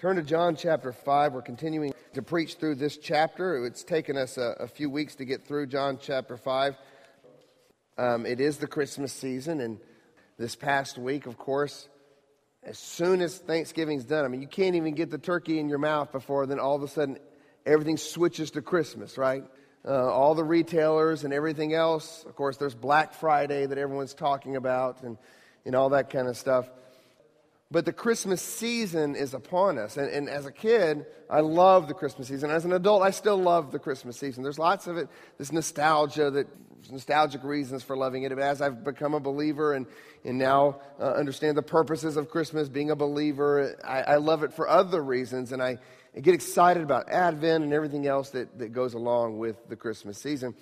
Turn to John chapter 5. We're continuing to preach through this chapter. It's taken us a, a few weeks to get through John chapter 5. Um, it is the Christmas season, and this past week, of course, as soon as Thanksgiving's done, I mean, you can't even get the turkey in your mouth before then all of a sudden everything switches to Christmas, right? Uh, all the retailers and everything else. Of course, there's Black Friday that everyone's talking about and, and all that kind of stuff. But the Christmas season is upon us. And, and, as a kid, I love the Christmas season. As an adult, I still love the Christmas season. There's lots of it, this nostalgia, that nostalgic reasons for loving it. But as I've become a believer and, and now uh, understand the purposes of Christmas, being a believer, I, I love it for other reasons. And I, I, get excited about Advent and everything else that, that goes along with the Christmas season.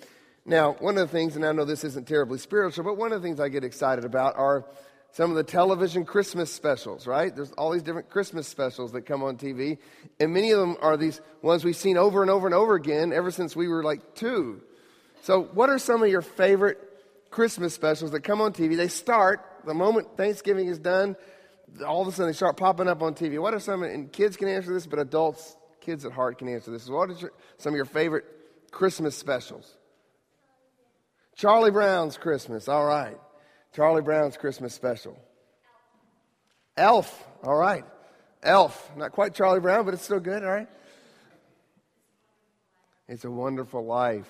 Now, one of the things, and I know this isn't terribly spiritual, but one of the things I get excited about are some of the television Christmas specials, right? There's all these different Christmas specials that come on TV, and many of them are these ones we've seen over and over and over again ever since we were like two. So, what are some of your favorite Christmas specials that come on TV? They start the moment Thanksgiving is done, all of a sudden they start popping up on TV. What are some, and kids can answer this, but adults, kids at heart can answer this. What are some of your favorite Christmas specials? Charlie Brown's Christmas, all right. Charlie Brown's Christmas special. Elf, all right. Elf, not quite Charlie Brown, but it's still good, all right. It's a wonderful life.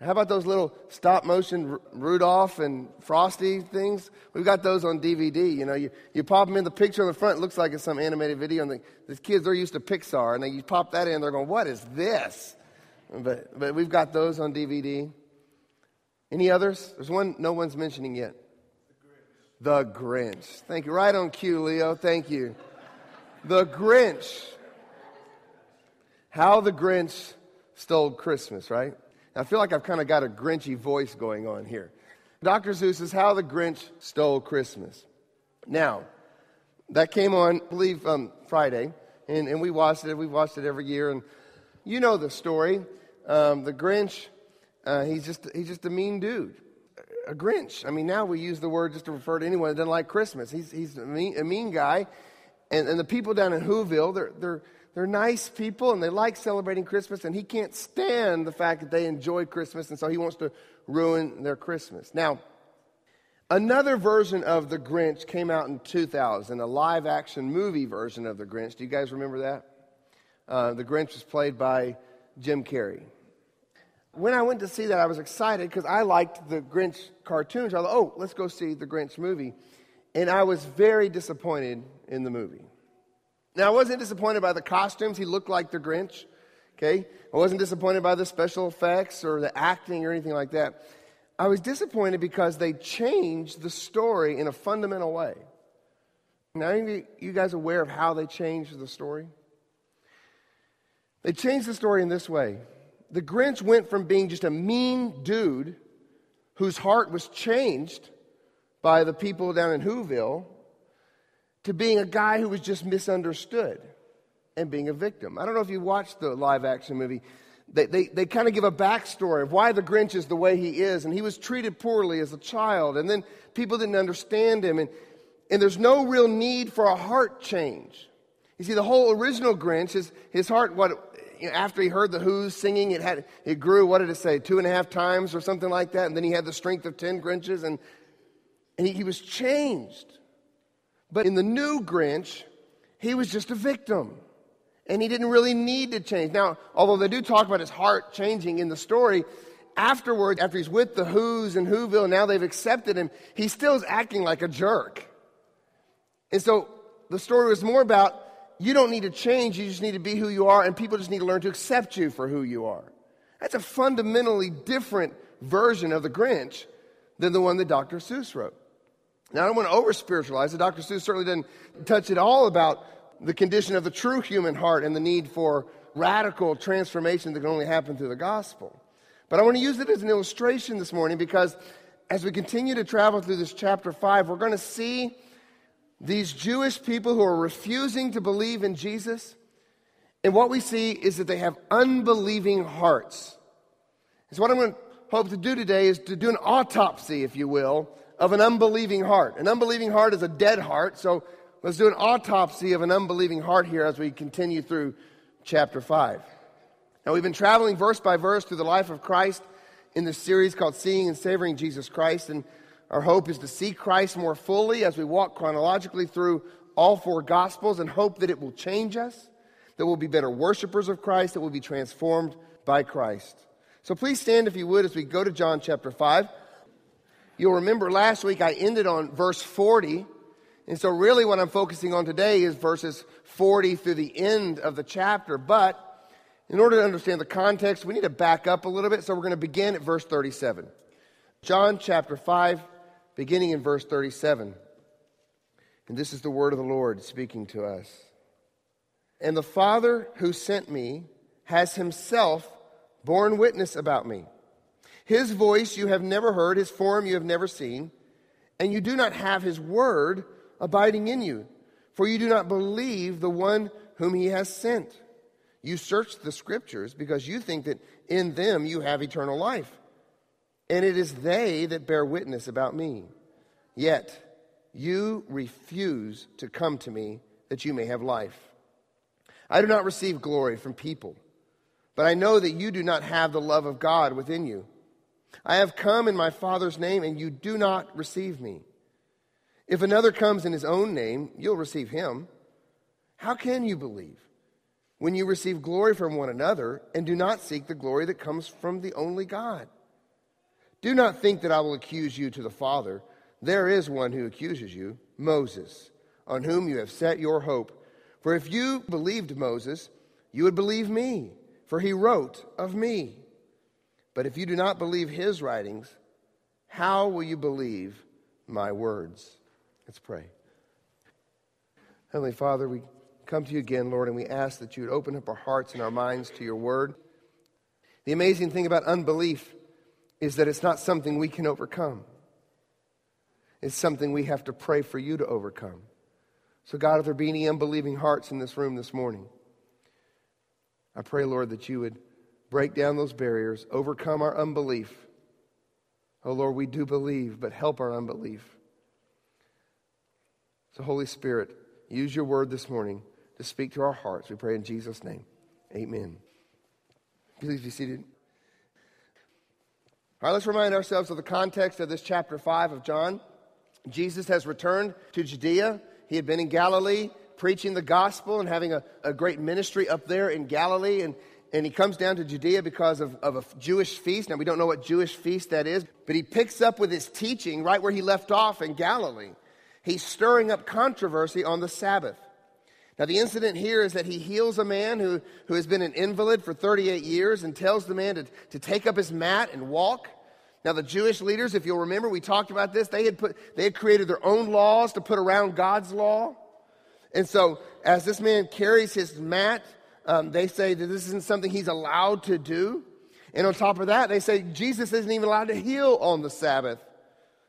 How about those little stop motion Rudolph and Frosty things? We've got those on DVD. You know, you, you pop them in the picture on the front, it looks like it's some animated video. And the, the kids, they're used to Pixar. And then you pop that in, they're going, What is this? But, but we've got those on DVD. Any others? There's one no one's mentioning yet. The Grinch. The Grinch. Thank you. Right on cue, Leo. Thank you. The Grinch. How the Grinch stole Christmas, right? I feel like I've kind of got a Grinchy voice going on here. Dr. Seuss is How the Grinch Stole Christmas. Now, that came on, I believe, um, Friday, and, and we watched it. We've watched it every year, and you know the story. Um, the Grinch uh, he's, just, he's just a mean dude, a Grinch. I mean, now we use the word just to refer to anyone that doesn't like Christmas. He's, he's a, mean, a mean guy. And, and the people down in Whoville, they're, they're, they're nice people and they like celebrating Christmas, and he can't stand the fact that they enjoy Christmas, and so he wants to ruin their Christmas. Now, another version of The Grinch came out in 2000, a live action movie version of The Grinch. Do you guys remember that? Uh, the Grinch was played by Jim Carrey when I went to see that, I was excited because I liked the Grinch cartoons. I thought, oh, let's go see the Grinch movie. And I was very disappointed in the movie. Now, I wasn't disappointed by the costumes. He looked like the Grinch. Okay? I wasn't disappointed by the special effects or the acting or anything like that. I was disappointed because they changed the story in a fundamental way. Now, are you guys aware of how they changed the story? They changed the story in this way the Grinch went from being just a mean dude whose heart was changed by the people down in Whoville to being a guy who was just misunderstood and being a victim. I don't know if you watched the live action movie. They, they, they kind of give a backstory of why the Grinch is the way he is. And he was treated poorly as a child. And then people didn't understand him. And, and there's no real need for a heart change. You see, the whole original Grinch, his, his heart, what you know, after he heard the Who's singing, it had it grew. What did it say? Two and a half times or something like that. And then he had the strength of ten Grinches, and and he, he was changed. But in the new Grinch, he was just a victim. And he didn't really need to change. Now, although they do talk about his heart changing in the story, afterward, after he's with the Who's and Whoville, now they've accepted him, he still is acting like a jerk. And so the story was more about you don't need to change, you just need to be who you are, and people just need to learn to accept you for who you are. That's a fundamentally different version of the Grinch than the one that Dr. Seuss wrote. Now, I don't want to over spiritualize it. Dr. Seuss certainly didn't touch at all about the condition of the true human heart and the need for radical transformation that can only happen through the gospel. But I want to use it as an illustration this morning because as we continue to travel through this chapter 5, we're going to see these Jewish people who are refusing to believe in Jesus. And what we see is that they have unbelieving hearts. And so, what I'm going to hope to do today is to do an autopsy, if you will, of an unbelieving heart. An unbelieving heart is a dead heart. So, Let's do an autopsy of an unbelieving heart here as we continue through chapter 5. Now, we've been traveling verse by verse through the life of Christ in this series called Seeing and Savoring Jesus Christ. And our hope is to see Christ more fully as we walk chronologically through all four Gospels and hope that it will change us, that we'll be better worshipers of Christ, that we'll be transformed by Christ. So please stand, if you would, as we go to John chapter 5. You'll remember last week I ended on verse 40. And so, really, what I'm focusing on today is verses 40 through the end of the chapter. But in order to understand the context, we need to back up a little bit. So, we're going to begin at verse 37. John chapter 5, beginning in verse 37. And this is the word of the Lord speaking to us. And the Father who sent me has himself borne witness about me. His voice you have never heard, his form you have never seen, and you do not have his word abiding in you, for you do not believe the one whom he has sent. You search the scriptures because you think that in them you have eternal life, and it is they that bear witness about me. Yet you refuse to come to me that you may have life. I do not receive glory from people, but I know that you do not have the love of God within you. I have come in my Father's name, and you do not receive me. If another comes in his own name, you'll receive him. How can you believe when you receive glory from one another and do not seek the glory that comes from the only God? Do not think that I will accuse you to the Father. There is one who accuses you, Moses, on whom you have set your hope. For if you believed Moses, you would believe me, for he wrote of me. But if you do not believe his writings, how will you believe my words? Let's pray. Heavenly Father, we come to you again, Lord, and we ask that you would open up our hearts and our minds to your word. The amazing thing about unbelief is that it's not something we can overcome. It's something we have to pray for you to overcome. So, God, if there be any unbelieving hearts in this room this morning, I pray, Lord, that you would break down those barriers, overcome our unbelief. Oh, Lord, we do believe, but help our unbelief. So, Holy Spirit, use your word this morning to speak to our hearts. We pray in Jesus' name. Amen. Please be seated. All right, let's remind ourselves of the context of this chapter 5 of John. Jesus has returned to Judea. He had been in Galilee preaching the gospel and having a, a great ministry up there in Galilee. And and he comes down to Judea because of, of a Jewish feast. Now, we don't know what Jewish feast that is, but he picks up with his teaching right where he left off in Galilee. He's stirring up controversy on the Sabbath. Now, the incident here is that he heals a man who, who has been an invalid for 38 years and tells the man to, to take up his mat and walk. Now, the Jewish leaders, if you'll remember, we talked about this, they had, put, they had created their own laws to put around God's law. And so, as this man carries his mat, um, they say that this isn't something he's allowed to do. And on top of that, they say Jesus isn't even allowed to heal on the Sabbath.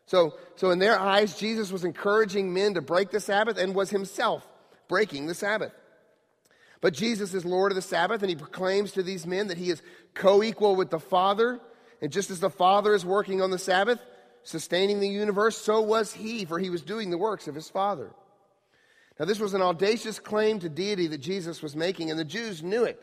So, so in their eyes, Jesus was encouraging men to break the Sabbath and was himself breaking the Sabbath. But Jesus is Lord of the Sabbath, and he proclaims to these men that he is co equal with the Father. And just as the Father is working on the Sabbath, sustaining the universe, so was he, for he was doing the works of his Father. Now, this was an audacious claim to deity that Jesus was making, and the Jews knew it.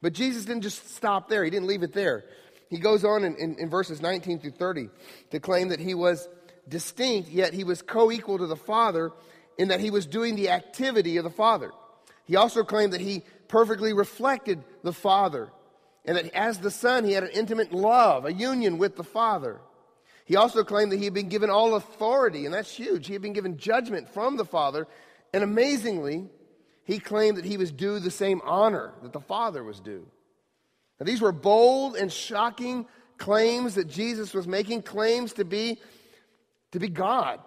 But Jesus didn't just stop there, he didn't leave it there. He goes on in, in, in verses 19 through 30 to claim that he was distinct, yet he was co equal to the Father in that he was doing the activity of the Father. He also claimed that he perfectly reflected the Father, and that as the Son, he had an intimate love, a union with the Father. He also claimed that he had been given all authority, and that's huge. He had been given judgment from the Father and amazingly, he claimed that he was due the same honor that the Father was due. Now, these were bold and shocking claims that Jesus was making, claims to be, to be God.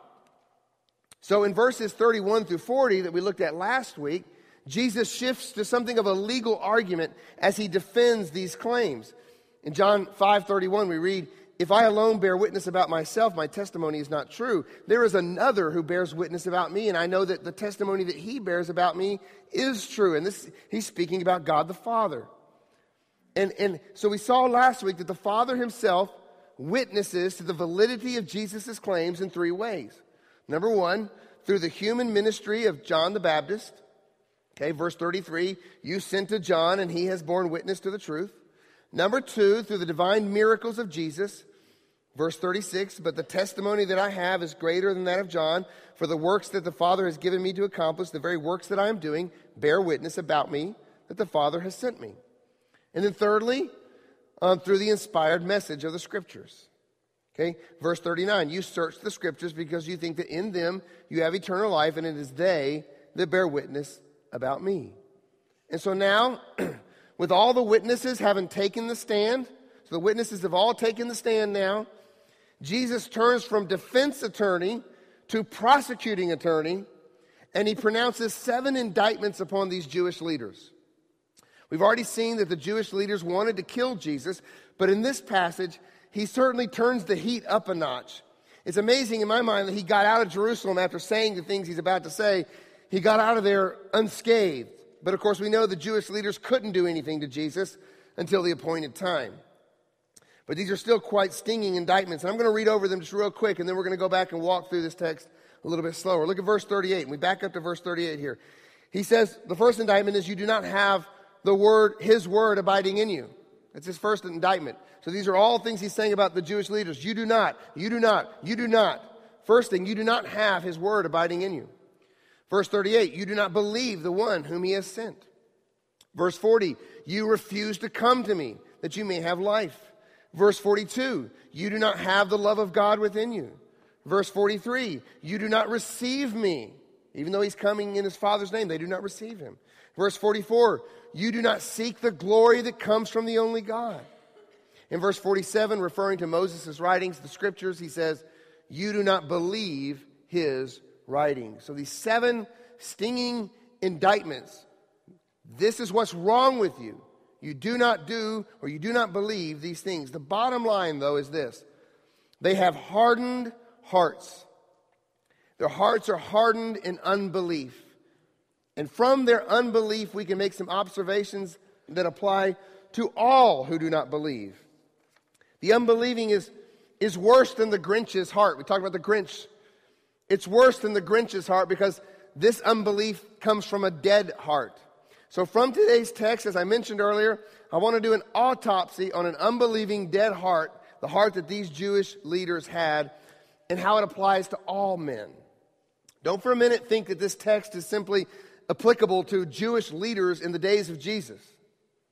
So, in verses 31 through 40 that we looked at last week, Jesus shifts to something of a legal argument as he defends these claims. In John 5:31 we read, if I alone bear witness about myself, my testimony is not true. There is another who bears witness about me, and I know that the testimony that he bears about me is true. And this, he's speaking about God the Father. And, and so we saw last week that the Father himself witnesses to the validity of Jesus' claims in three ways. Number one, through the human ministry of John the Baptist. Okay, verse 33, you sent to John and he has borne witness to the truth. Number two, through the divine miracles of Jesus. Verse 36, but the testimony that I have is greater than that of John, for the works that the Father has given me to accomplish, the very works that I am doing, bear witness about me that the Father has sent me. And then thirdly, um, through the inspired message of the Scriptures. Okay, verse 39, you search the Scriptures because you think that in them you have eternal life, and it is they that bear witness about me. And so now, with all the witnesses having taken the stand, so the witnesses have all taken the stand now, Jesus turns from defense attorney to prosecuting attorney, and he pronounces seven indictments upon these Jewish leaders. We've already seen that the Jewish leaders wanted to kill Jesus, but in this passage, he certainly turns the heat up a notch. It's amazing in my mind that he got out of Jerusalem after saying the things he's about to say. He got out of there unscathed. But of course, we know the Jewish leaders couldn't do anything to Jesus until the appointed time. But these are still quite stinging indictments. And I'm going to read over them just real quick, and then we're going to go back and walk through this text a little bit slower. Look at verse 38, and we back up to verse 38 here. He says, the first indictment is you do not have the word, his word abiding in you. That's his first indictment. So these are all things he's saying about the Jewish leaders. You do not, you do not, you do not. First thing, you do not have his word abiding in you. Verse 38, you do not believe the one whom he has sent. Verse 40, you refuse to come to me that you may have life. Verse 42, you do not have the love of God within you. Verse 43, you do not receive me. Even though he's coming in his Father's name, they do not receive him. Verse 44, you do not seek the glory that comes from the only God. In verse 47, referring to Moses' writings, the scriptures, he says, You do not believe his writings. So these seven stinging indictments this is what's wrong with you. You do not do or you do not believe these things. The bottom line, though, is this they have hardened hearts. Their hearts are hardened in unbelief. And from their unbelief, we can make some observations that apply to all who do not believe. The unbelieving is, is worse than the Grinch's heart. We talked about the Grinch. It's worse than the Grinch's heart because this unbelief comes from a dead heart. So, from today's text, as I mentioned earlier, I want to do an autopsy on an unbelieving dead heart, the heart that these Jewish leaders had, and how it applies to all men. Don't for a minute think that this text is simply applicable to Jewish leaders in the days of Jesus,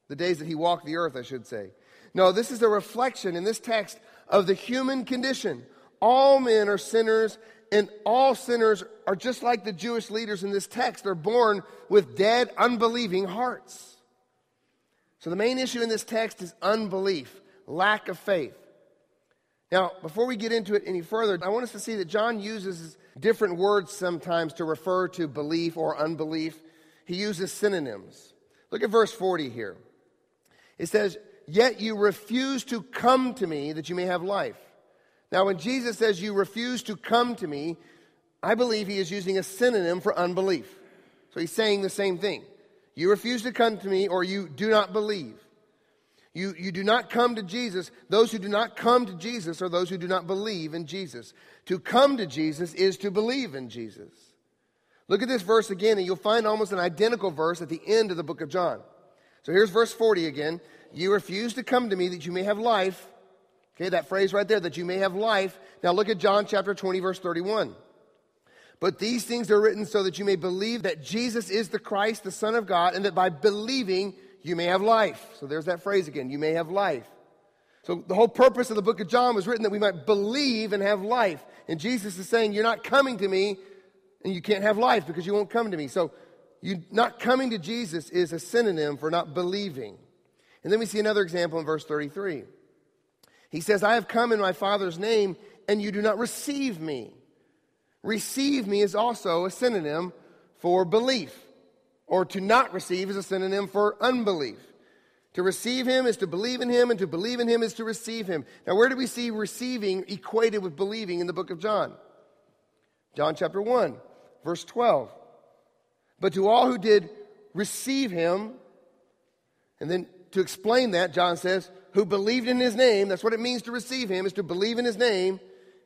the days that he walked the earth, I should say. No, this is a reflection in this text of the human condition. All men are sinners and all sinners are just like the Jewish leaders in this text. They're born with dead, unbelieving hearts. So the main issue in this text is unbelief, lack of faith. Now, before we get into it any further, I want us to see that John uses different words sometimes to refer to belief or unbelief. He uses synonyms. Look at verse 40 here. It says, Yet you refuse to come to me that you may have life. Now, when Jesus says, You refuse to come to me, I believe he is using a synonym for unbelief. So he's saying the same thing. You refuse to come to me, or you do not believe. You, you do not come to Jesus. Those who do not come to Jesus are those who do not believe in Jesus. To come to Jesus is to believe in Jesus. Look at this verse again, and you'll find almost an identical verse at the end of the book of John. So here's verse 40 again. You refuse to come to me that you may have life. Okay, that phrase right there, that you may have life. Now look at John chapter 20, verse 31. But these things are written so that you may believe that Jesus is the Christ, the Son of God, and that by believing you may have life. So there's that phrase again you may have life. So the whole purpose of the book of John was written that we might believe and have life. And Jesus is saying, You're not coming to me and you can't have life because you won't come to me. So you not coming to Jesus is a synonym for not believing. And then we see another example in verse 33. He says, I have come in my Father's name, and you do not receive me. Receive me is also a synonym for belief, or to not receive is a synonym for unbelief. To receive him is to believe in him, and to believe in him is to receive him. Now, where do we see receiving equated with believing in the book of John? John chapter 1, verse 12. But to all who did receive him, and then to explain that, John says, who believed in his name, that's what it means to receive him, is to believe in his name.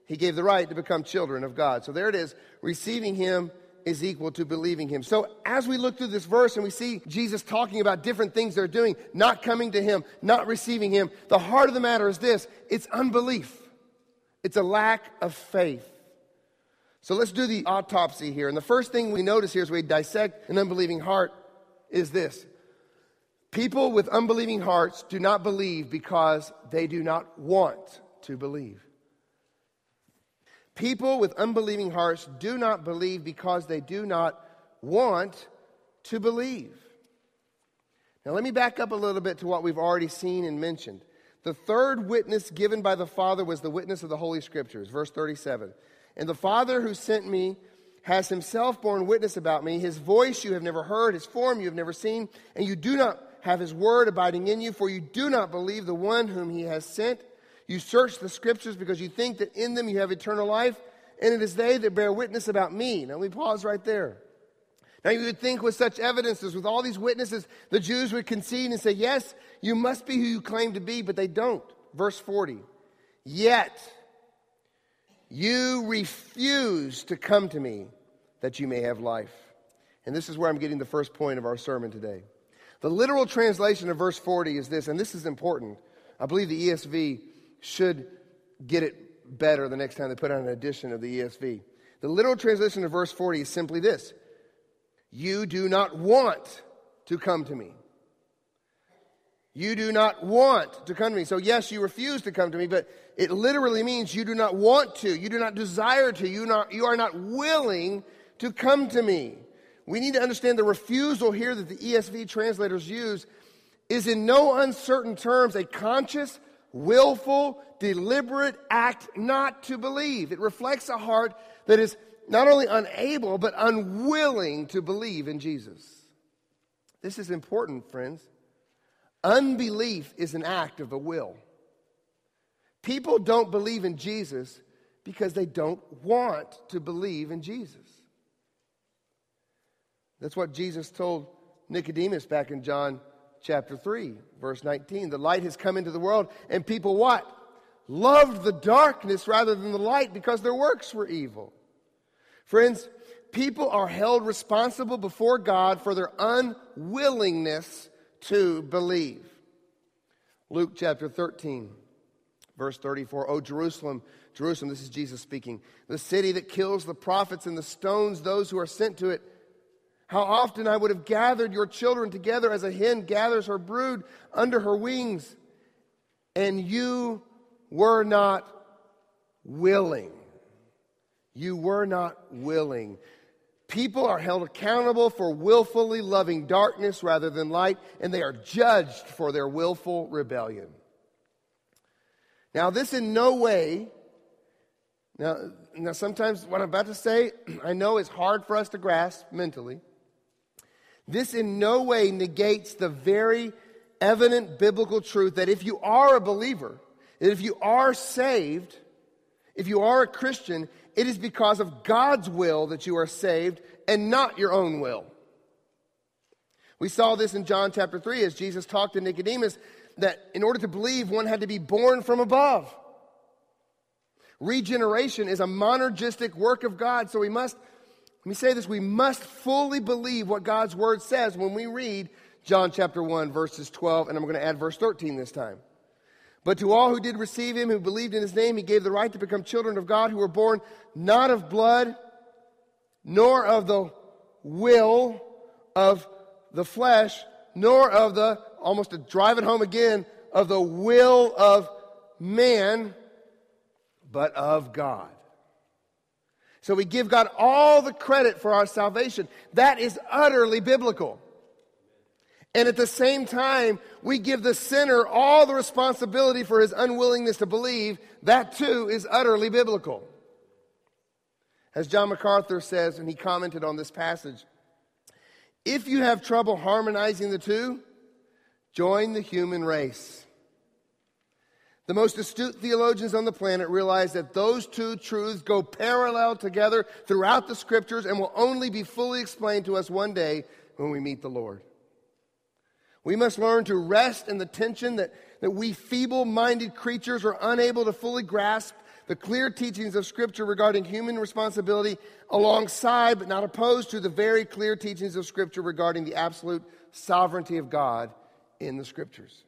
he gave the right to become children of God. So there it is. Receiving him is equal to believing him. So as we look through this verse and we see Jesus talking about different things they're doing, not coming to him, not receiving him, the heart of the matter is this it's unbelief, it's a lack of faith. So let's do the autopsy here. And the first thing we notice here as we dissect an unbelieving heart is this people with unbelieving hearts do not believe because they do not want to believe. People with unbelieving hearts do not believe because they do not want to believe. Now, let me back up a little bit to what we've already seen and mentioned. The third witness given by the Father was the witness of the Holy Scriptures, verse 37. And the Father who sent me has himself borne witness about me. His voice you have never heard, his form you have never seen, and you do not have his word abiding in you, for you do not believe the one whom he has sent. You search the scriptures because you think that in them you have eternal life, and it is they that bear witness about me. Now we pause right there. Now you would think with such evidences, with all these witnesses, the Jews would concede and say, Yes, you must be who you claim to be, but they don't. Verse 40. Yet you refuse to come to me that you may have life. And this is where I'm getting the first point of our sermon today. The literal translation of verse 40 is this, and this is important. I believe the ESV should get it better the next time they put out an edition of the ESV. The literal translation of verse 40 is simply this You do not want to come to me. You do not want to come to me. So, yes, you refuse to come to me, but it literally means you do not want to. You do not desire to. You, not, you are not willing to come to me. We need to understand the refusal here that the ESV translators use is in no uncertain terms a conscious willful, deliberate act not to believe. It reflects a heart that is not only unable, but unwilling to believe in Jesus. This is important, friends. Unbelief is an act of the will. People don't believe in Jesus because they don't want to believe in Jesus. That's what Jesus told Nicodemus back in John chapter 3, verse 19. The light has come into the world, and people what? Loved the darkness rather than the light because their works were evil. Friends, people are held responsible before God for their unwillingness to believe. Luke chapter 13, verse 34. Oh, Jerusalem, Jerusalem, this is Jesus speaking. The city that kills the prophets and the stones those who are sent to it. How often I would have gathered your children together as a hen gathers her brood under her wings, and you were not willing. You were not willing. People are held accountable for willfully loving darkness rather than light, and they are judged for their willful rebellion. Now, this in no way, now, now sometimes what I'm about to say, I know is hard for us to grasp mentally. This in no way negates the very evident biblical truth that if you are a believer, that if you are saved, if you are a Christian, it is because of God's will that you are saved and not your own will. We saw this in John chapter 3 as Jesus talked to Nicodemus that in order to believe, one had to be born from above. Regeneration is a monergistic work of God, so we must let me say this we must fully believe what God's word says when we read John chapter 1, verses 12, and I'm going to add verse 13 this time. But to all who did receive him, who believed in his name, he gave the right to become children of God, who were born not of blood, nor of the will of the flesh, nor of the, almost to drive it home again, of the will of man, but of God. So we give God all the credit for our salvation. That is utterly biblical. And at the same time, we give the sinner all the responsibility for his unwillingness to believe. That too is utterly biblical. As John MacArthur says, and he commented on this passage, if you have trouble harmonizing the two, join the human race. The most astute theologians on the planet realize that those two truths go parallel together throughout the scriptures and will only be fully explained to us one day when we meet the Lord. We must learn to rest in the tension that, that we feeble minded creatures are unable to fully grasp the clear teachings of Scripture regarding human responsibility alongside, but not opposed to, the very clear teachings of Scripture regarding the absolute sovereignty of God in the Scriptures.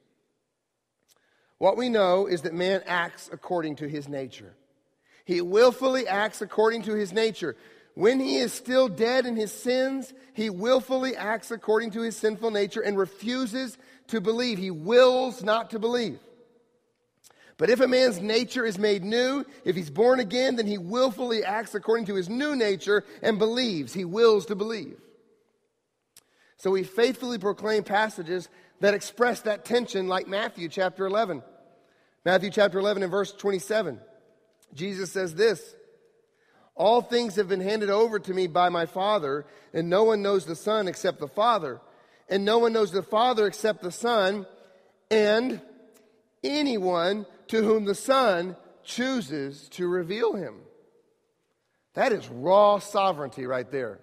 What we know is that man acts according to his nature. He willfully acts according to his nature. When he is still dead in his sins, he willfully acts according to his sinful nature and refuses to believe. He wills not to believe. But if a man's nature is made new, if he's born again, then he willfully acts according to his new nature and believes. He wills to believe. So we faithfully proclaim passages that express that tension, like Matthew chapter 11. Matthew chapter 11 and verse 27. Jesus says this All things have been handed over to me by my Father, and no one knows the Son except the Father, and no one knows the Father except the Son, and anyone to whom the Son chooses to reveal him. That is raw sovereignty right there.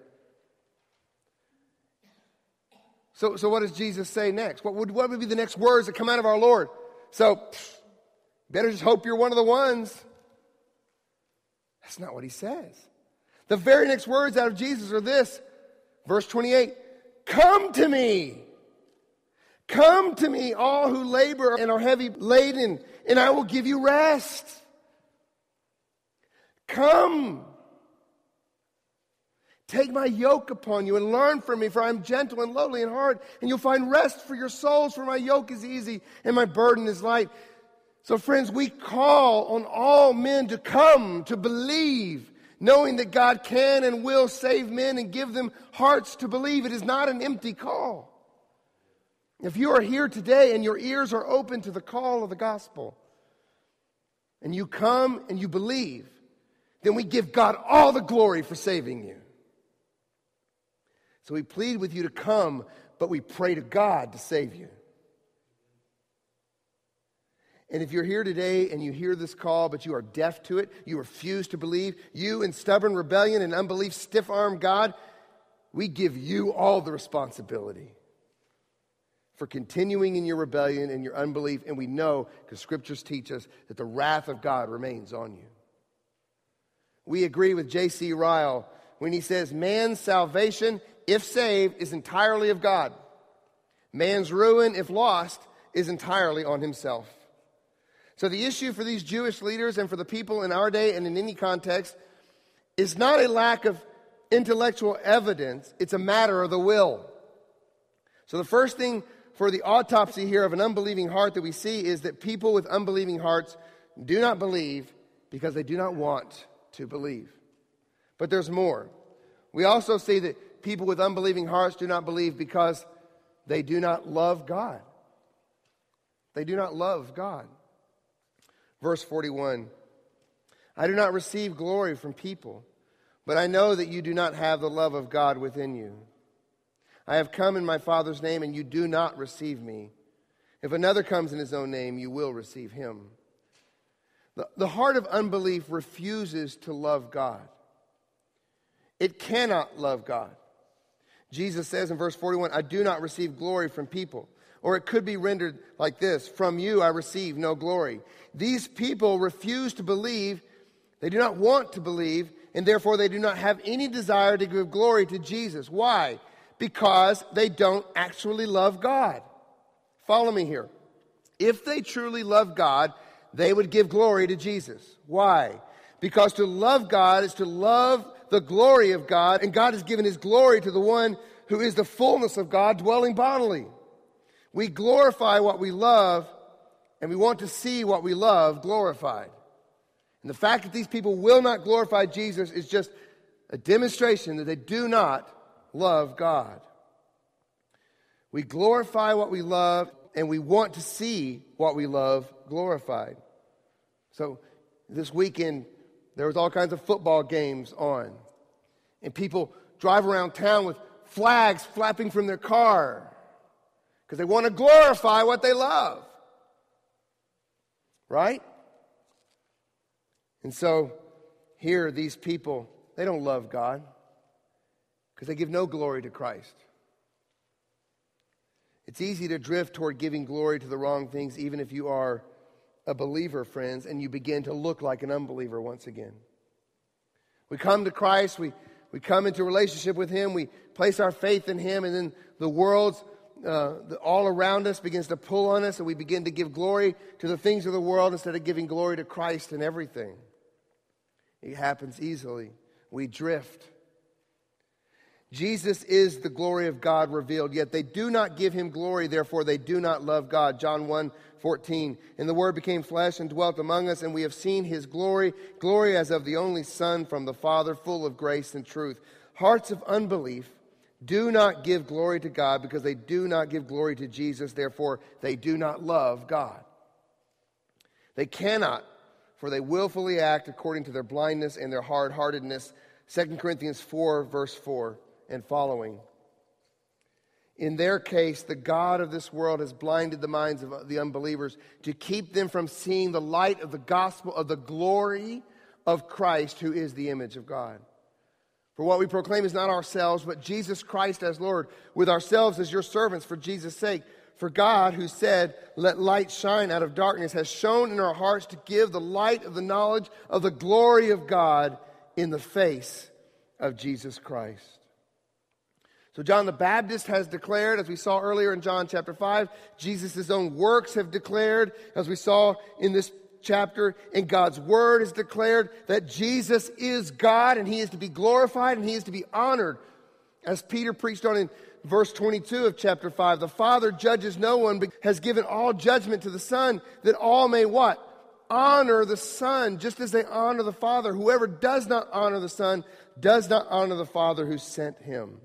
So, so what does Jesus say next? What would, what would be the next words that come out of our Lord? So, better just hope you're one of the ones. That's not what he says. The very next words out of Jesus are this verse 28 Come to me. Come to me, all who labor and are heavy laden, and I will give you rest. Come. Take my yoke upon you and learn from me, for I am gentle and lowly in heart, and you'll find rest for your souls, for my yoke is easy and my burden is light. So, friends, we call on all men to come, to believe, knowing that God can and will save men and give them hearts to believe. It is not an empty call. If you are here today and your ears are open to the call of the gospel, and you come and you believe, then we give God all the glory for saving you. So we plead with you to come, but we pray to God to save you. And if you're here today and you hear this call, but you are deaf to it, you refuse to believe, you in stubborn rebellion and unbelief stiff arm God, we give you all the responsibility for continuing in your rebellion and your unbelief. And we know, because scriptures teach us, that the wrath of God remains on you. We agree with J.C. Ryle when he says, Man's salvation, if saved, is entirely of God. Man's ruin, if lost, is entirely on himself. So the issue for these Jewish leaders and for the people in our day and in any context is not a lack of intellectual evidence, it's a matter of the will. So the first thing for the autopsy here of an unbelieving heart that we see is that people with unbelieving hearts do not believe because they do not want to believe. But there's more. We also see that people with unbelieving hearts do not believe because they do not love God. They do not love God. Verse 41 I do not receive glory from people, but I know that you do not have the love of God within you. I have come in my Father's name, and you do not receive me. If another comes in his own name, you will receive him. The, the heart of unbelief refuses to love God. It cannot love God. Jesus says in verse 41, I do not receive glory from people. Or it could be rendered like this From you I receive no glory. These people refuse to believe, they do not want to believe, and therefore they do not have any desire to give glory to Jesus. Why? because they don't actually love God. Follow me here. If they truly love God, they would give glory to Jesus. Why? Because to love God is to love the glory of God, and God has given his glory to the one who is the fullness of God dwelling bodily. We glorify what we love, and we want to see what we love glorified. And the fact that these people will not glorify Jesus is just a demonstration that they do not love God. We glorify what we love, and we want to see what we love glorified. So this weekend, there was all kinds of football games on, and people drive around town with flags flapping from their car because they want to glorify what they love. Right? And so here, these people, they don't love God because they give no glory to Christ. It's easy to drift toward giving glory to the wrong things, even if you are a believer, friends, and you begin to look like an unbeliever once again. We come to Christ, we, we come into relationship with Him, we place our faith in Him, and then the world's uh, the, all around us begins to pull on us, and we begin to give glory to the things of the world instead of giving glory to Christ in everything. It happens easily. We drift. Jesus is the glory of God revealed, yet they do not give him glory, therefore they do not love God. John 1 14. And the Word became flesh and dwelt among us, and we have seen his glory, glory as of the only Son from the Father, full of grace and truth. Hearts of unbelief do not give glory to God because they do not give glory to Jesus, therefore they do not love God. They cannot, for they willfully act according to their blindness and their hard heartedness. 2 Corinthians 4, verse 4 and following. In their case, the God of this world has blinded the minds of the unbelievers to keep them from seeing the light of the gospel of the glory of Christ, who is the image of God. For what we proclaim is not ourselves, but Jesus Christ as Lord, with ourselves as your servants for Jesus' sake. For God, who said, Let light shine out of darkness, has shone in our hearts to give the light of the knowledge of the glory of God in the face of Jesus Christ. So, John the Baptist has declared, as we saw earlier in John chapter 5, Jesus' own works have declared, as we saw in this chapter, and God's word has declared that Jesus is God and he is to be glorified and he is to be honored. As Peter preached on in verse 22 of chapter 5, the Father judges no one, but has given all judgment to the Son, that all may what? Honor the Son, just as they honor the Father. Whoever does not honor the Son does not honor the Father who sent him.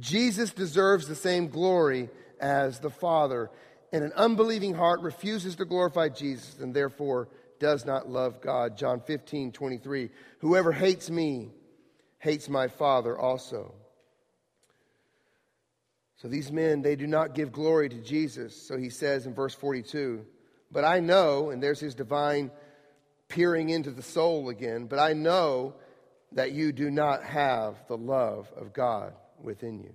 Jesus deserves the same glory as the Father. And an unbelieving heart refuses to glorify Jesus and therefore does not love God. John 15, 23. Whoever hates me hates my Father also. So these men, they do not give glory to Jesus. So he says in verse 42, But I know, and there's his divine peering into the soul again, but I know that you do not have the love of God within you.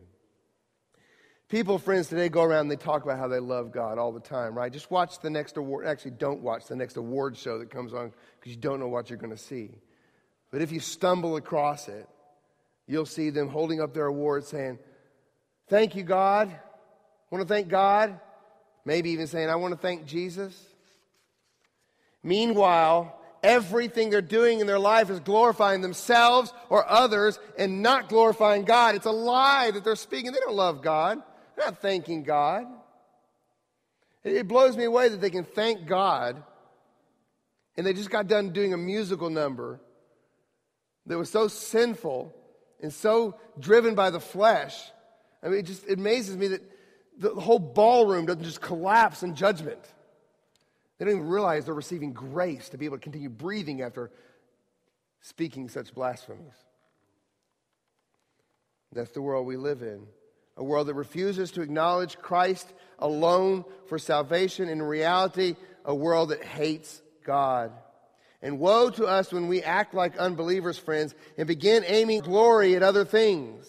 People, friends, today go around and they talk about how they love God all the time, right? Just watch the next award. Actually, don't watch the next award show that comes on because you don't know what you're going to see. But if you stumble across it, you'll see them holding up their award saying, Thank you, God. I want to thank God. Maybe even saying, I want to thank Jesus. Meanwhile, everything they're doing in their life is glorifying themselves or others and not glorifying God. It's a lie that they're speaking. They don't love God, not thanking God. It blows me away that they can thank God and they just got done doing a musical number that was so sinful and so driven by the flesh. I mean, it just it amazes me that the whole ballroom doesn't just collapse in judgment. They don't even realize they're receiving grace to be able to continue breathing after speaking such blasphemies. That's the world we live in. A world that refuses to acknowledge Christ alone for salvation. In reality, a world that hates God. And woe to us when we act like unbelievers, friends, and begin aiming glory at other things.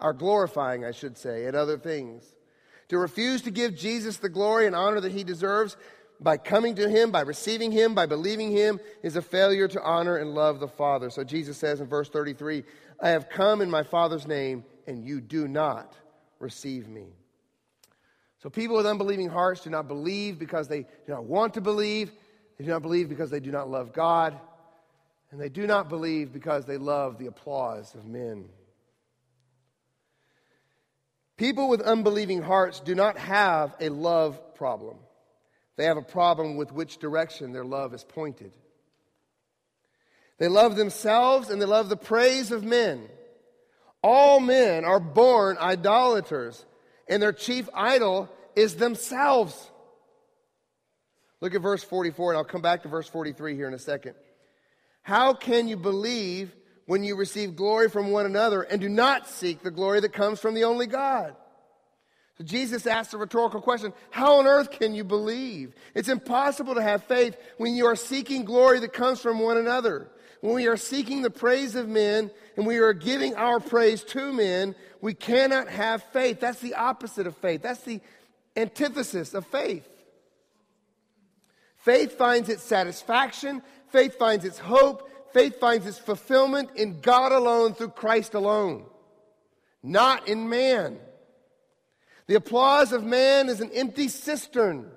Our glorifying, I should say, at other things. To refuse to give Jesus the glory and honor that he deserves by coming to him, by receiving him, by believing him, is a failure to honor and love the Father. So Jesus says in verse 33 I have come in my Father's name, and you do not receive me. So people with unbelieving hearts do not believe because they do not want to believe. They do not believe because they do not love God. And they do not believe because they love the applause of men. People with unbelieving hearts do not have a love problem. They have a problem with which direction their love is pointed. They love themselves and they love the praise of men. All men are born idolaters, and their chief idol is themselves. Look at verse 44, and I'll come back to verse 43 here in a second. How can you believe when you receive glory from one another and do not seek the glory that comes from the only God? So Jesus asked a rhetorical question How on earth can you believe? It's impossible to have faith when you are seeking glory that comes from one another. When we are seeking the praise of men and we are giving our praise to men, we cannot have faith. That's the opposite of faith, that's the antithesis of faith. Faith finds its satisfaction, faith finds its hope, faith finds its fulfillment in God alone through Christ alone, not in man. The applause of man is an empty cistern.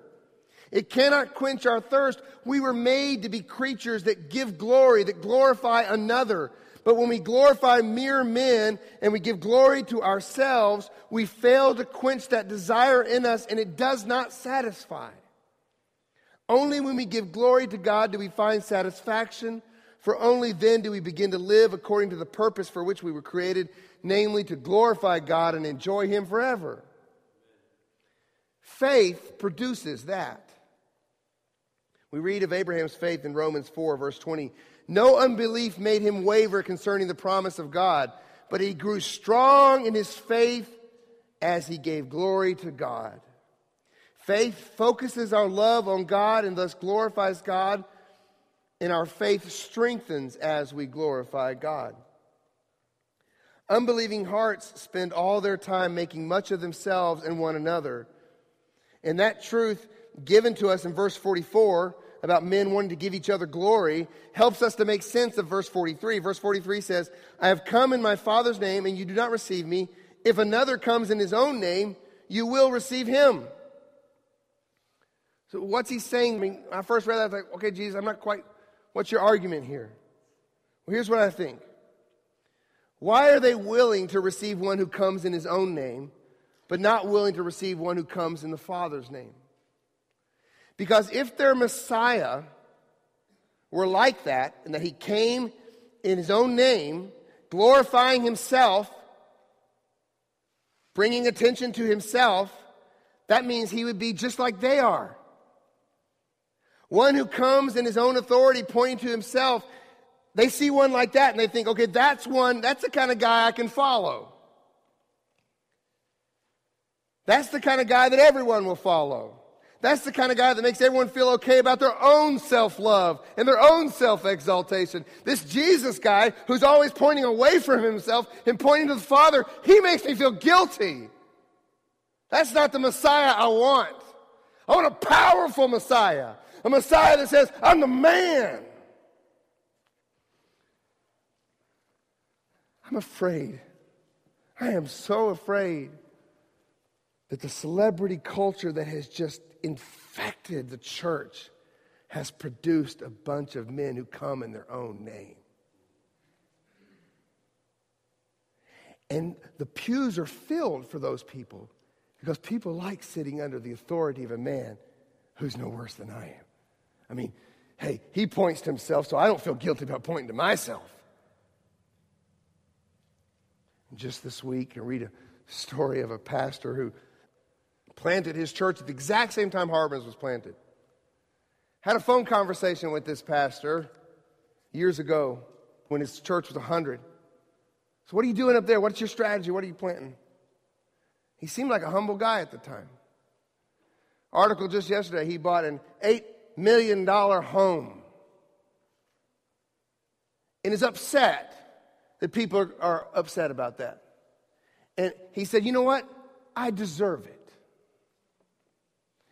It cannot quench our thirst. We were made to be creatures that give glory, that glorify another. But when we glorify mere men and we give glory to ourselves, we fail to quench that desire in us and it does not satisfy. Only when we give glory to God do we find satisfaction, for only then do we begin to live according to the purpose for which we were created, namely to glorify God and enjoy Him forever. Faith produces that. We read of Abraham's faith in Romans 4, verse 20. No unbelief made him waver concerning the promise of God, but he grew strong in his faith as he gave glory to God. Faith focuses our love on God and thus glorifies God, and our faith strengthens as we glorify God. Unbelieving hearts spend all their time making much of themselves and one another. And that truth given to us in verse 44 about men wanting to give each other glory helps us to make sense of verse 43. Verse 43 says, I have come in my Father's name, and you do not receive me. If another comes in his own name, you will receive him. So what's he saying? I mean, I first read that, I was like, okay, Jesus, I'm not quite, what's your argument here? Well, here's what I think. Why are they willing to receive one who comes in his own name, but not willing to receive one who comes in the Father's name? Because if their Messiah were like that, and that he came in his own name, glorifying himself, bringing attention to himself, that means he would be just like they are. One who comes in his own authority, pointing to himself, they see one like that and they think, okay, that's one, that's the kind of guy I can follow. That's the kind of guy that everyone will follow. That's the kind of guy that makes everyone feel okay about their own self love and their own self exaltation. This Jesus guy who's always pointing away from himself and pointing to the Father, he makes me feel guilty. That's not the Messiah I want. I want a powerful Messiah. A Messiah that says, I'm the man. I'm afraid. I am so afraid that the celebrity culture that has just infected the church has produced a bunch of men who come in their own name. And the pews are filled for those people because people like sitting under the authority of a man who's no worse than I am. I mean, hey, he points to himself, so I don't feel guilty about pointing to myself. And just this week, I read a story of a pastor who planted his church at the exact same time Harbin's was planted. Had a phone conversation with this pastor years ago when his church was 100. So, what are you doing up there? What's your strategy? What are you planting? He seemed like a humble guy at the time. Article just yesterday, he bought an eight million dollar home and is upset that people are, are upset about that. And he said, You know what? I deserve it.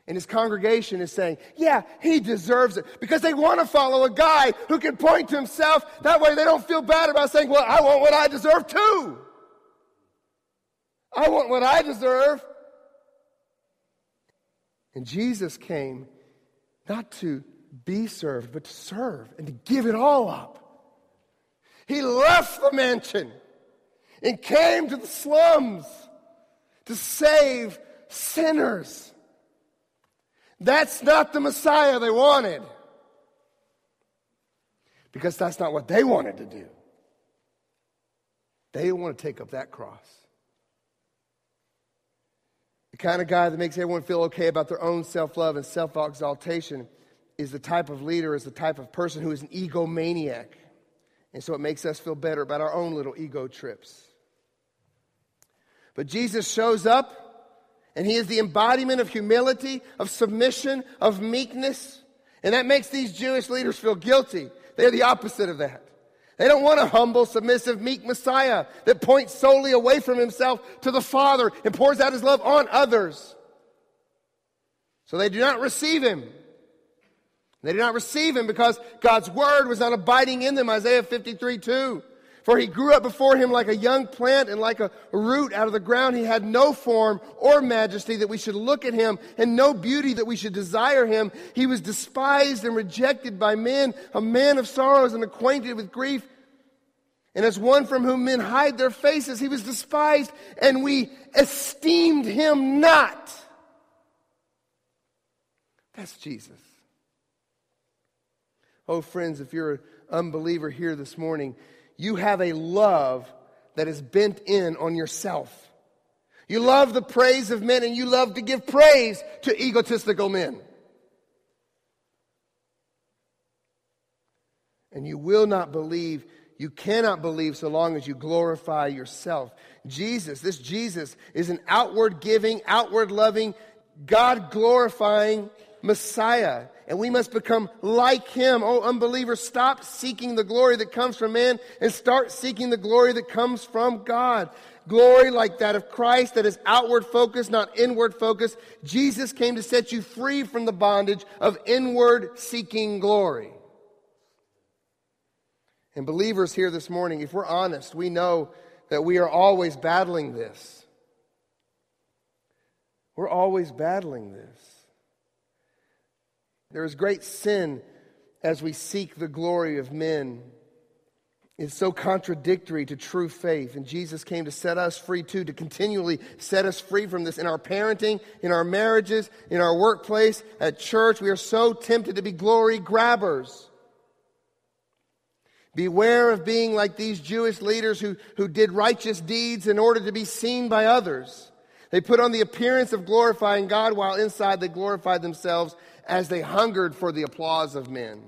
And his congregation is saying, Yeah, he deserves it. Because they want to follow a guy who can point to himself. That way they don't feel bad about saying, Well, I want what I deserve too. I want what I deserve. And Jesus came not to be served, but to serve and to give it all up. He left the mansion and came to the slums to save sinners. That's not the Messiah they wanted. Because that's not what they wanted to do. They didn't want to take up that cross. The kind of guy that makes everyone feel okay about their own self love and self exaltation is the type of leader, is the type of person who is an egomaniac. And so it makes us feel better about our own little ego trips. But Jesus shows up, and he is the embodiment of humility, of submission, of meekness. And that makes these Jewish leaders feel guilty. They're the opposite of that. They don't want a humble, submissive, meek Messiah that points solely away from himself to the Father and pours out his love on others. So they do not receive him. They do not receive him because God's word was not abiding in them. Isaiah 53 2. For he grew up before him like a young plant and like a root out of the ground. He had no form or majesty that we should look at him and no beauty that we should desire him. He was despised and rejected by men, a man of sorrows and acquainted with grief. And as one from whom men hide their faces, he was despised and we esteemed him not. That's Jesus. Oh, friends, if you're an unbeliever here this morning, you have a love that is bent in on yourself. You love the praise of men and you love to give praise to egotistical men. And you will not believe, you cannot believe so long as you glorify yourself. Jesus, this Jesus, is an outward giving, outward loving, God glorifying Messiah and we must become like him. Oh, unbeliever, stop seeking the glory that comes from man and start seeking the glory that comes from God. Glory like that of Christ that is outward focused, not inward focused. Jesus came to set you free from the bondage of inward seeking glory. And believers here this morning, if we're honest, we know that we are always battling this. We're always battling this. There is great sin as we seek the glory of men. It's so contradictory to true faith. And Jesus came to set us free too, to continually set us free from this in our parenting, in our marriages, in our workplace, at church. We are so tempted to be glory grabbers. Beware of being like these Jewish leaders who, who did righteous deeds in order to be seen by others. They put on the appearance of glorifying God while inside they glorified themselves as they hungered for the applause of men.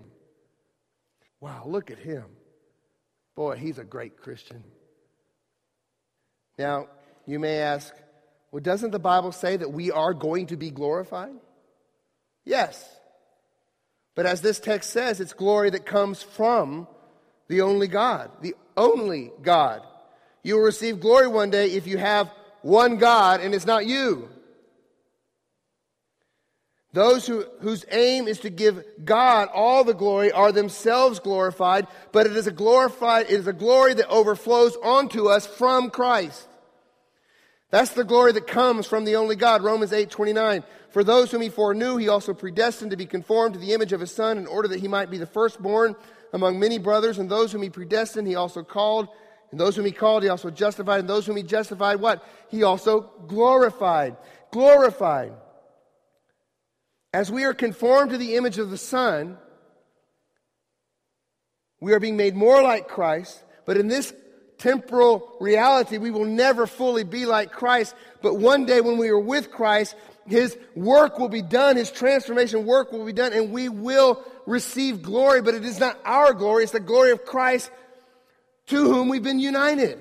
Wow, look at him. Boy, he's a great Christian. Now, you may ask, well, doesn't the Bible say that we are going to be glorified? Yes. But as this text says, it's glory that comes from the only God, the only God. You will receive glory one day if you have one God and it's not you. Those who, whose aim is to give God all the glory are themselves glorified, but it is a glorified, it is a glory that overflows onto us from Christ. That's the glory that comes from the only God. Romans 8, 29. For those whom he foreknew, he also predestined to be conformed to the image of his son in order that he might be the firstborn among many brothers. And those whom he predestined, he also called. And those whom he called, he also justified. And those whom he justified, what? He also glorified. Glorified. As we are conformed to the image of the Son, we are being made more like Christ, but in this temporal reality, we will never fully be like Christ. But one day when we are with Christ, His work will be done, His transformation work will be done, and we will receive glory. But it is not our glory, it's the glory of Christ to whom we've been united.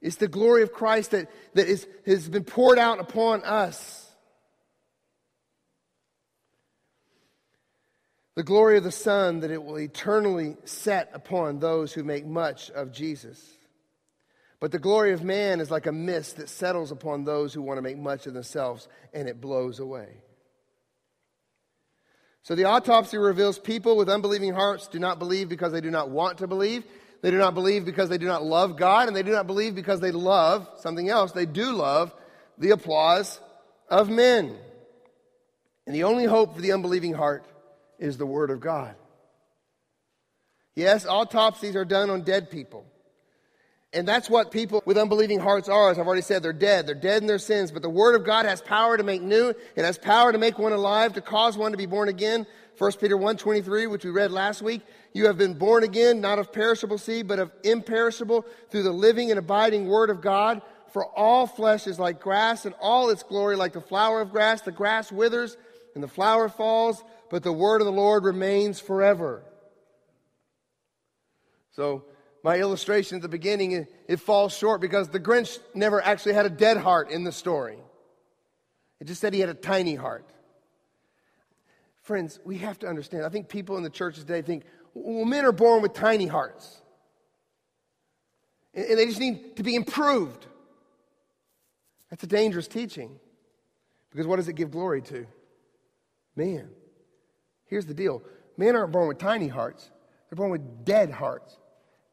It's the glory of Christ that, that is, has been poured out upon us. The glory of the Son that it will eternally set upon those who make much of Jesus. But the glory of man is like a mist that settles upon those who want to make much of themselves and it blows away. So the autopsy reveals people with unbelieving hearts do not believe because they do not want to believe. They do not believe because they do not love God, and they do not believe because they love something else. They do love the applause of men. And the only hope for the unbelieving heart is the Word of God. Yes, autopsies are done on dead people. And that's what people with unbelieving hearts are, as I've already said. They're dead. They're dead in their sins. But the Word of God has power to make new. It has power to make one alive, to cause one to be born again. 1 Peter 1.23, which we read last week. You have been born again, not of perishable seed, but of imperishable, through the living and abiding Word of God. For all flesh is like grass, and all its glory like the flower of grass. The grass withers, and the flower falls, but the word of the Lord remains forever. So, my illustration at the beginning, it, falls short because the Grinch never actually had a dead heart in the story. It just said he had a tiny heart. Friends, we have to understand. I think people in the churches today think, well, men are born with tiny hearts. And they just need to be improved. That's a dangerous teaching. Because what does it give glory to? Man. here's the deal men aren't born with tiny hearts, they're born with dead hearts.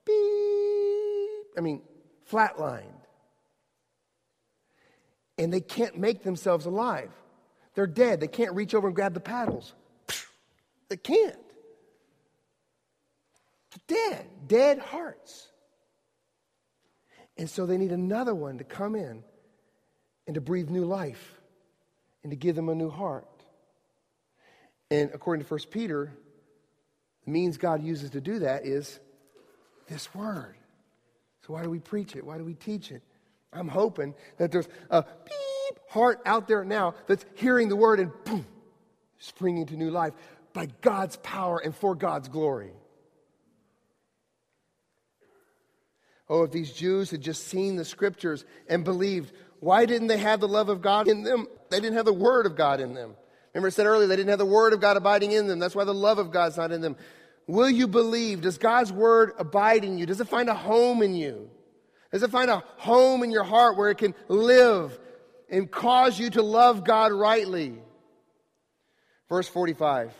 Beep. I mean, flatlined. And they can't make themselves alive. They're dead. They can't reach over and grab the paddles. They can't. Dead, dead hearts. And so they need another one to come in and to breathe new life and to give them a new heart. And according to 1 Peter, the means God uses to do that is this word. So why do we preach it? Why do we teach it? I'm hoping that there's a beep heart out there now that's hearing the word and boom, springing to new life by God's power and for God's glory. Oh, if these Jews had just seen the scriptures and believed, why didn't they have the love of God in them? They didn't have the word of God in them. Remember, I said earlier, they didn't have the word of God abiding in them. That's why the love of God's not in them. Will you believe? Does God's word abide in you? Does it find a home in you? Does it find a home in your heart where it can live and cause you to love God rightly? Verse 45.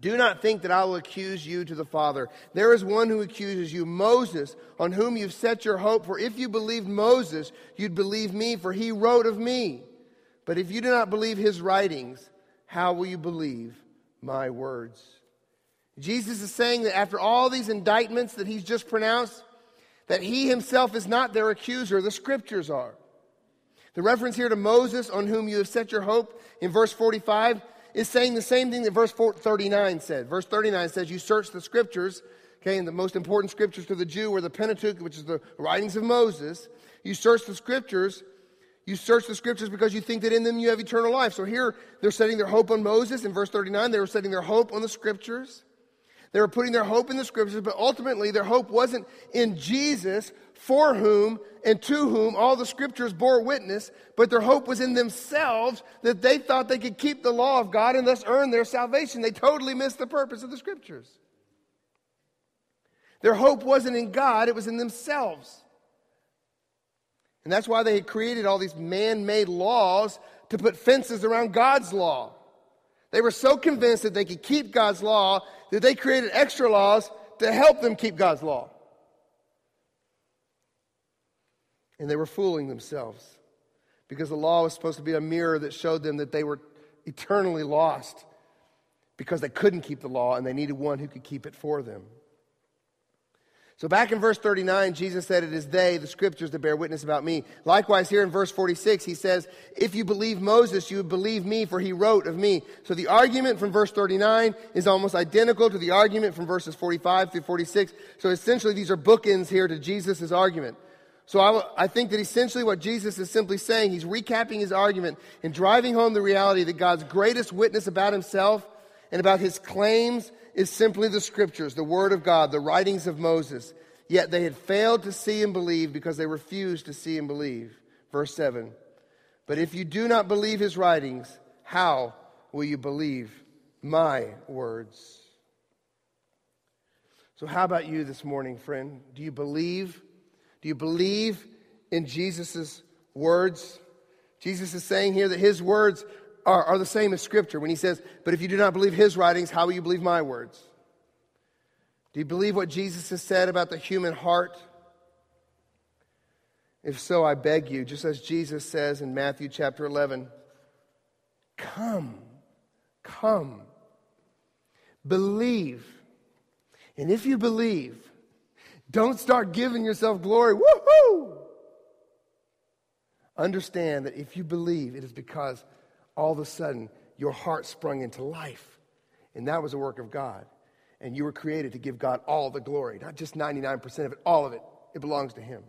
Do not think that I will accuse you to the Father. There is one who accuses you, Moses, on whom you've set your hope. For if you believed Moses, you'd believe me, for he wrote of me. But if you do not believe his writings, how will you believe my words? Jesus is saying that after all these indictments that he's just pronounced, that he himself is not their accuser, the scriptures are. The reference here to Moses, on whom you have set your hope, in verse 45, is saying the same thing that verse 39 said. Verse 39 says, You search the scriptures, okay, and the most important scriptures to the Jew were the Pentateuch, which is the writings of Moses. You search the scriptures. You search the scriptures because you think that in them you have eternal life. So here they're setting their hope on Moses. In verse 39, they were setting their hope on the scriptures. They were putting their hope in the scriptures, but ultimately their hope wasn't in Jesus, for whom and to whom all the scriptures bore witness, but their hope was in themselves that they thought they could keep the law of God and thus earn their salvation. They totally missed the purpose of the scriptures. Their hope wasn't in God, it was in themselves. And that's why they had created all these man made laws to put fences around God's law. They were so convinced that they could keep God's law that they created extra laws to help them keep God's law. And they were fooling themselves because the law was supposed to be a mirror that showed them that they were eternally lost because they couldn't keep the law and they needed one who could keep it for them. So, back in verse 39, Jesus said, It is they, the scriptures, that bear witness about me. Likewise, here in verse 46, he says, If you believe Moses, you would believe me, for he wrote of me. So, the argument from verse 39 is almost identical to the argument from verses 45 through 46. So, essentially, these are bookends here to Jesus' argument. So I, I think that essentially what Jesus is simply saying, he's recapping his argument and driving home the reality that God's greatest witness about himself and about his claims is simply the scriptures, the word of God, the writings of Moses. Yet they had failed to see and believe because they refused to see and believe. Verse 7. But if you do not believe his writings, how will you believe my words? So, how about you this morning, friend? Do you believe do you believe in Jesus' words? Jesus is saying here that his words are, are the same as Scripture when he says, But if you do not believe his writings, how will you believe my words? Do you believe what Jesus has said about the human heart? If so, I beg you, just as Jesus says in Matthew chapter 11, come, come, believe. And if you believe, don't start giving yourself glory. Woohoo! Understand that if you believe, it is because all of a sudden your heart sprung into life. And that was a work of God. And you were created to give God all the glory, not just 99% of it, all of it. It belongs to Him.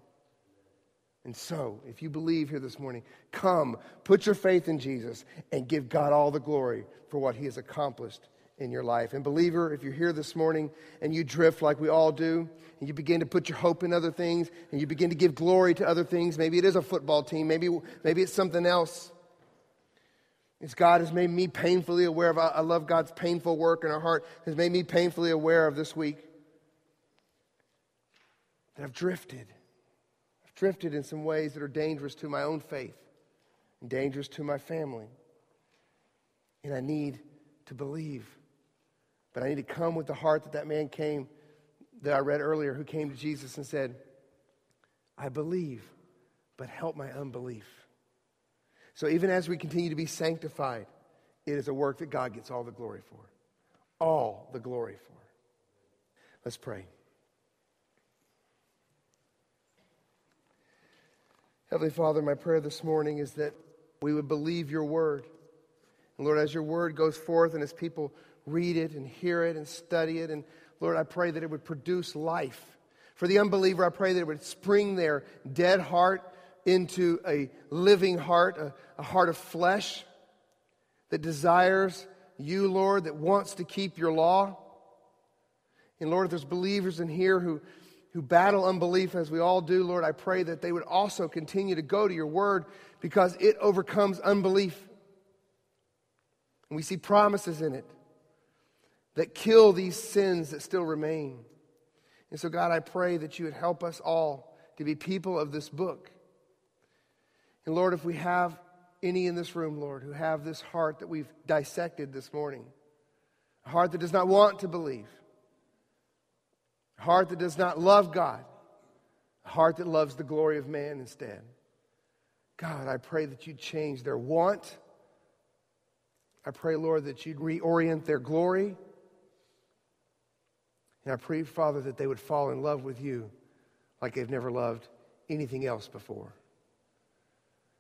And so, if you believe here this morning, come, put your faith in Jesus, and give God all the glory for what He has accomplished in your life. And, believer, if you're here this morning and you drift like we all do, and you begin to put your hope in other things, and you begin to give glory to other things, maybe it is a football team, maybe, maybe it's something else. God has made me painfully aware of, I love God's painful work in our heart, has made me painfully aware of this week that I've drifted. I've drifted in some ways that are dangerous to my own faith and dangerous to my family. And I need to believe. But I need to come with the heart that that man came, that I read earlier, who came to Jesus and said, I believe, but help my unbelief. So even as we continue to be sanctified, it is a work that God gets all the glory for. All the glory for. Let's pray. Heavenly Father, my prayer this morning is that we would believe your word. And Lord, as your word goes forth and as people read it and hear it and study it, and Lord, I pray that it would produce life. For the unbeliever, I pray that it would spring their dead heart into a living heart, a, a heart of flesh that desires you, Lord, that wants to keep your law. And Lord, if there's believers in here who, who battle unbelief as we all do, Lord, I pray that they would also continue to go to your word because it overcomes unbelief. And we see promises in it that kill these sins that still remain. And so, God, I pray that you would help us all to be people of this book. And Lord, if we have any in this room, Lord, who have this heart that we've dissected this morning, a heart that does not want to believe, a heart that does not love God, a heart that loves the glory of man instead. God, I pray that you'd change their want. I pray, Lord, that you'd reorient their glory. And I pray, Father, that they would fall in love with you like they've never loved anything else before.